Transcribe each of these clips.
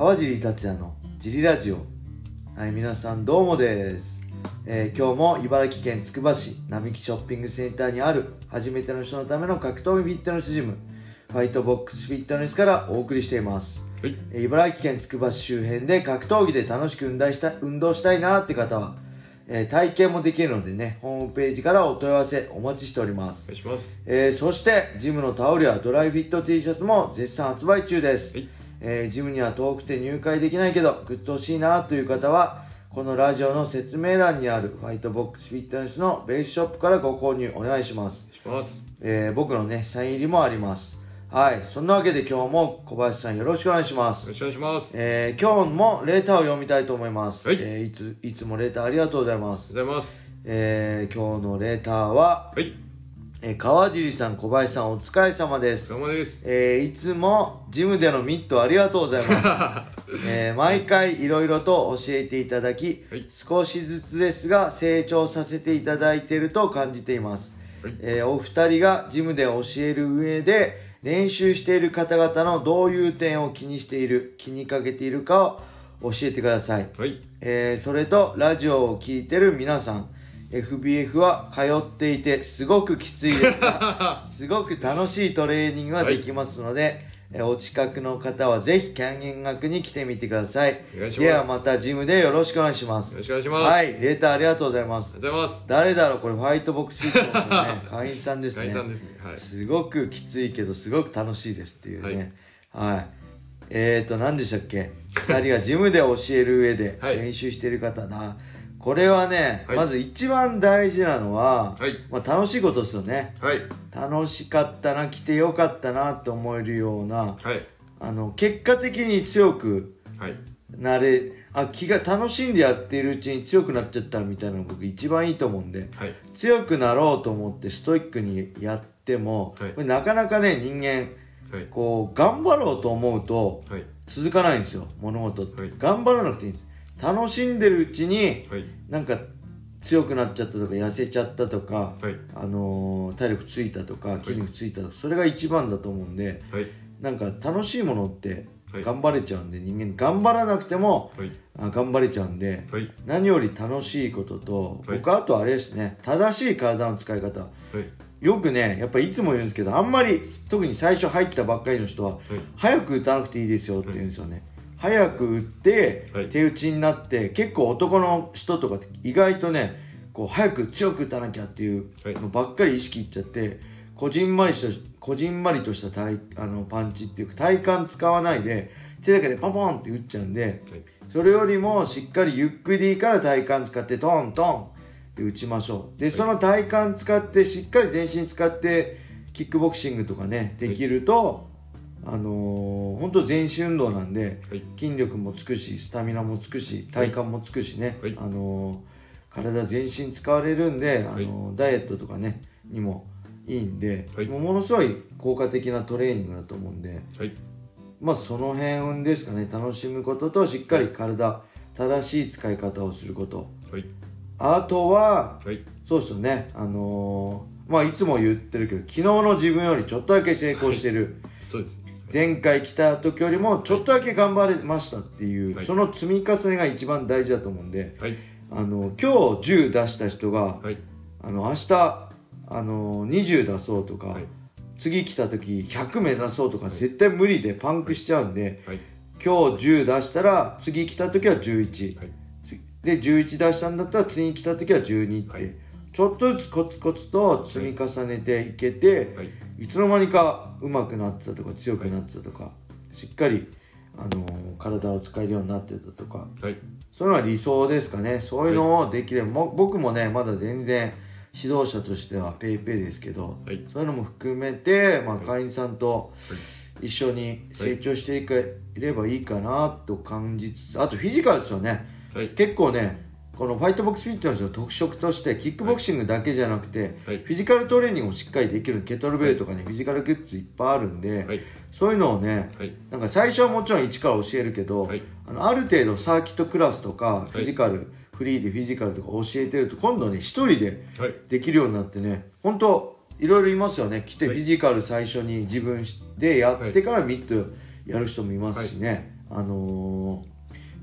川尻達也のジリラジオ。はい皆さんどうもです、えー今日も茨城県つくば市並木ショッピングセンターにある初めての人のための格闘技フィットネスジムファイトボックスフィットネスからお送りしています。はい。えー茨城県つくば市周辺で格闘技で楽しく運動した運動したいなって方は、えー体験もできるのでねホームページからお問い合わせお待ちしております。お願いします。えーそしてジムのタオルやドライフィット T シャツも絶賛発売中です、はいえージムには遠くて入会できないけどグッズ欲しいなという方はこのラジオの説明欄にあるファイトボックスフィットネスのベースショップからご購入お願いします、します。えー僕のねサイン入りもありますはいそんなわけで今日も小林さんよろしくお願いしますよろしくお願いします。えー今日もレーターを読みたいと思います、はいえーいついつもレーターありがとうございます、おはようございます。えー今日のレーターは、はい。えー川尻さん小林さんお疲れ様です。どうもです。えーいつもジムでのミットありがとうございます、えー毎回いろいろと教えていただき、はい。少しずつですが成長させていただいていると感じています、はい。えーお二人がジムで教える上で練習している方々のどういう点を気にしている気にかけているかを教えてください。はい。えーそれとラジオを聞いてる皆さん FBF は通っていてすごくきついですが すごく楽しいトレーニングができますので、えーお近くの方はぜひ見学に来てみてください。お願いします。ではまたジムでよろしくお願いします。よろしくお願いします。はい。レーターありがとうございます。ありがとうございます。誰だろう？これファイトボックスフィットネスのね会員さんですね。会員さんですね。はい。すごくきついけどすごく楽しいですっていうね。はい、えーと何でしたっけ？2人がジムで教える上ではい。練習している方な、これはね、はいまず一番大事なのは、はいまあ、楽しいことですよねはい。楽しかったな来てよかったなと思えるようなはい。あの結果的に強くはい。なれあ気が楽しんでやっているうちに強くなっちゃったみたいなのが僕一番いいと思うんではい。強くなろうと思ってストイックにやっても、はいこれなかなかね人間はい。こう頑張ろうと思うとはい。続かないんですよ物事って、はい頑張らなくていいんです楽しんでるうちにはい。なんか強くなっちゃったとか痩せちゃったとか、はい。あのー体力ついたとか筋肉ついたとか、それが一番だと思うんではい。なんか楽しいものってはい頑張れちゃうんで、人間頑張らなくてもはい。あ頑張れちゃうんではい。何より楽しいことと、はい僕あとあれですね正しい体の使い方はい。よくねやっぱりいつも言うんですけどあんまり特に最初入ったばっかりの人ははい。早く打たなくていいですよって言うんですよね、早く打ってはい。手打ちになって結構男の人とかって意外とねこう早く強く打たなきゃっていうはい。のばっかり意識いっちゃってこじんまりしたこじんまりとした体あのパンチっていうか体幹使わないで手だけでポンポンって打っちゃうんではい。それよりもしっかりゆっくりから体幹使ってトントンって打ちましょう。でその体幹使ってしっかり全身使ってキックボクシングとかねできると、あのー、本当全身運動なんではい。筋力もつくしスタミナもつくし体幹もつくしね、はい。あのー体全身使われるんで、あのーダイエットとかねにもいいんで、はい。もうものすごい効果的なトレーニングだと思うんで、はい。まあその辺ですかね。楽しむこととしっかり体正しい使い方をすること。はい。あとははい。そうですよね。あのーまあいつも言ってるけど昨日の自分よりちょっとだけ成功してる、そうです。前回来た時よりもちょっとだけ頑張れましたっていう、はいその積み重ねが一番大事だと思うんではい。あの今日10出した人がはい。あの明日あの20出そうとか、はい。次来た時100目指そうとか絶対無理でパンクしちゃうんで、はい。今日10出したら次来た時は11、はい。つで11出したんだったら次来た時は12って、はいちょっとずつコツコツと積み重ねていけて、はい。い、つの間にか上手くなってたとか強くなってたとか、しっかり、あのー体を使えるようになってたとかはい。そういうのは理想ですかねそういうのをできれば、も僕もねまだ全然指導者としてはペイペイですけど、はい。そういうのも含めて、まあ、はい会員さんと一緒に成長していければいいかなと感じつつあとフィジカルですよねはい。結構ねこのファイトボックスフィットネスの特色としてキックボクシングだけじゃなくて、はい。フィジカルトレーニングもしっかりできるケトルベルとかね、フィジカルグッズいっぱいあるんで、はい。そういうのをねはい。なんか最初はもちろん一から教えるけど、はい。あのある程度サーキットクラスとかいフィジカル、フリーでフィジカルとか教えてると今度ね一人ではい。できるようになってね本当いろいろいますよね来てはいフィジカル最初に自分でやってからミットやる人もいますしね、あのー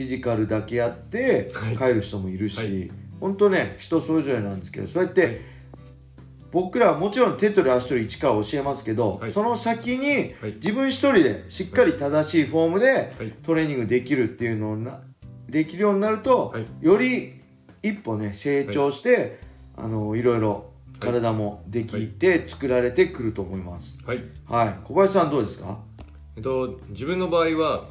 フィジカルだけやってはい。帰る人もいるし、はい。本当ね人それぞれなんですけどそうやって、はい。僕らはもちろん手取り足取り一から教えますけど、はい。その先にはい。自分一人でしっかり正しいフォームではい。トレーニングできるっていうのをなできるようになると、はい。より一歩ね成長して、い、あのいろいろ体もできて作られてくると思います。はい。はい、小林さんどうですか？えっと自分の場合は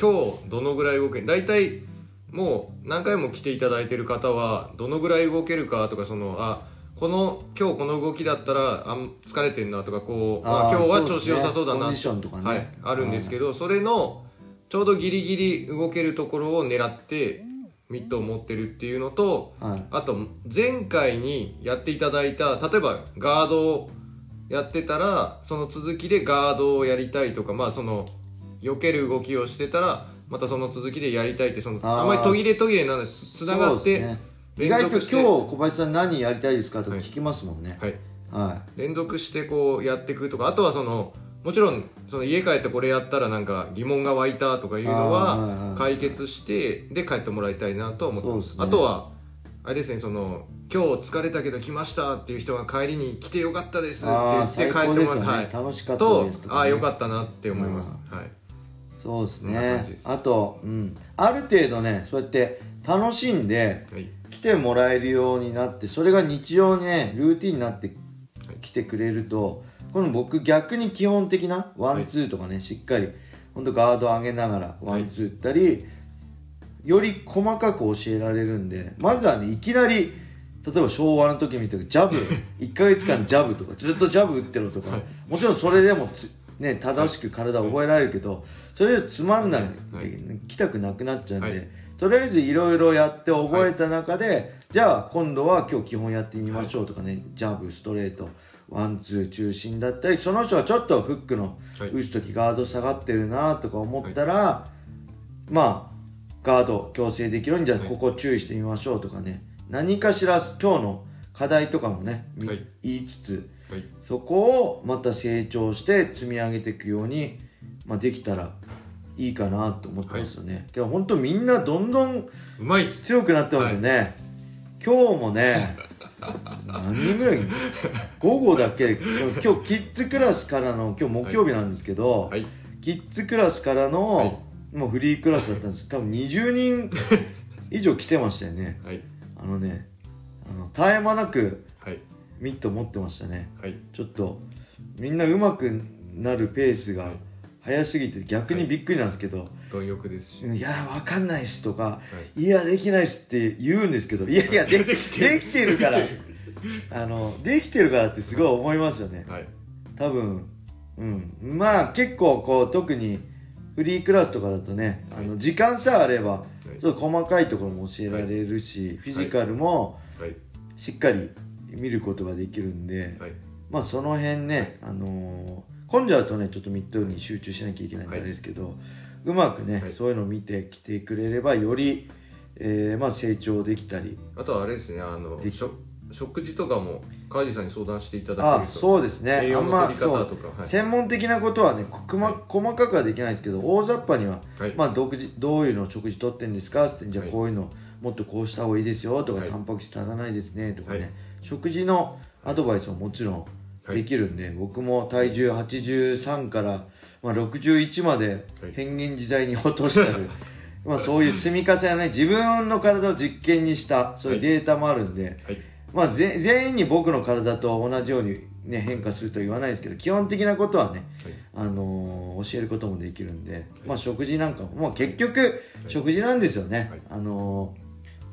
今日どのぐらい動け大体もう何回も来ていただいてる方はどのぐらい動けるかとかそのあこの今日この動きだったらあん疲れてんなとかこうまあ、ー今日は調子良さそうだなコンディションとかね、はい、あるんですけど、それのちょうどギリギリ動けるところを狙ってミットを持ってるっていうのとはい、あと前回にやっていただいた例えばガードをやってたらその続きでガードをやりたいとかまあその避ける動きをしてたらまたその続きでやりたいってそのあんまり途切れ途切れなんですつながって、ね。意外と今日小林さん何やりたいですかとか聞きますもんね。はい、は連続してこうやっていくとかあとはそのもちろんその家帰ってこれやったらなんか疑問が湧いたとかいうのはいはいは解決してで帰ってもらいたいなとは思ってますね。あとはあれですねその今日疲れたけど来ましたっていう人が帰りに来てよかったですい。って言って帰ってもらって。はい、楽しかったとですとああよかっったなって思います、はいそうですね。あと、うん、ある程度ねそうやって楽しんではい。来てもらえるようになってそれが日常にねルーティンになって来てくれるとこの僕逆に基本的なワンツーとかね、しっかりほんとガード上げながらワンツー打ったり、より細かく教えられるんでまずはねいきなり例えば昭和の時みたいにジャブ 1ヶ月間ジャブとかずっとジャブ打ってろとか、はい。もちろんそれでもつ、ね、正しく体を覚えられるけど、それじゃつまんない、はい。来たくなくなっちゃうんで、はい。とりあえずいろいろやって覚えた中で、じゃあ今度は今日基本やってみましょうとかね、ジャブストレートワンツー中心だったりその人はちょっとフックのはい。打つ時ガード下がってるなとか思ったら、まあガード矯正できるようにじゃここ注意してみましょうとかね。何かしら今日の課題とかもね、言いつつはい。そこをまた成長して積み上げていくように、まあ、できたらいいかなと思ってますよね、けど本当みんなどんどんうまいっす。強くなってますよね、今日もね 何人ぐらい？午後だけ。今日キッズクラスからの今日木曜日なんですけど、はい。キッズクラスからの、はい。もうフリークラスだったんです。多分20人以上来てましたよね。はい。あのねあの絶え間なくはいミット持ってましたね。はい。ちょっとみんな上手くなるペースが速すぎて逆にびっくりなんですけど貪欲ですし、「いやわかんないっす」とかはい。いやできないっすって言うんですけどいやいやで できてる。から あのできてるからってすごい思いますよね。はい。多分うん。まあ結構こう特にフリークラスとかだとねあの時間さえあればい。ちょっと細かいところも教えられるし、フィジカルもはい。しっかり見ることができるんで、はい。まあその辺ね、あのー混んじゃうとねちょっとミッドに集中しなきゃいけないんですけど、うまくね、はい。そういうのを見てきてくれればより、えーまあ、成長できたり。あとはあれですねあの食事とかも川地さんに相談していただけあると。そうですね。あんまりはい。専門的なことはね細かくはできないですけど大雑把には、はい。まあ、独自どういうのを食事とってんですかってじゃあはい。こういうのもっとこうした方がいいですよとか、はい。タンパク質足らないですねとかね、はい食事のアドバイスももちろんはいできるんで、僕も体重83から、まあ、61まではい。変幻自在に落としたり、まあそういう積み重ねね自分の体を実験にしたそういうデータもあるんで、はい。まあ、ぜ全員に僕の体と同じように、ね、変化するとは言わないですけど基本的なことはね、はい。あのー教えることもできるんで、まあ、食事なんかも、まあ、結局食事なんですよね、はい。あのー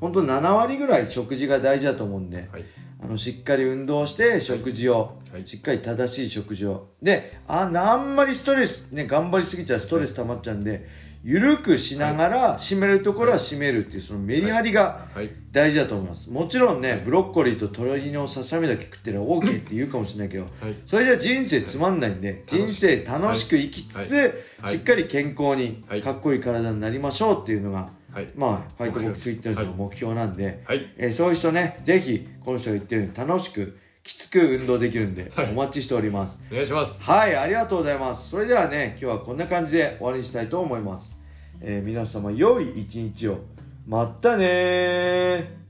本当7割ぐらい食事が大事だと思うんで、はいあのしっかり運動して食事を、はい。しっかり正しい食事を。でああんまりストレスね頑張りすぎちゃうストレス溜まっちゃうんで、緩くしながら締めるところは締めるっていうそのメリハリがはい。大事だと思います。もちろんねブロッコリーと鶏のささみだけ食ってれば OK って言うかもしれないけどはい。それじゃ人生つまんないんで人生楽しく生きつつ、しっかり健康にはい。かっこいい体になりましょうっていうのが、はい。まあファイトボックスフィットネスの目標なんで、はい。えーそういう人ねぜひこの人が言ってるように楽しくきつく運動できるんで、はい。お待ちしております。お願いします。はいありがとうございます。それではね今日はこんな感じで終わりにしたいと思います。えー皆様良い一日を。まったねー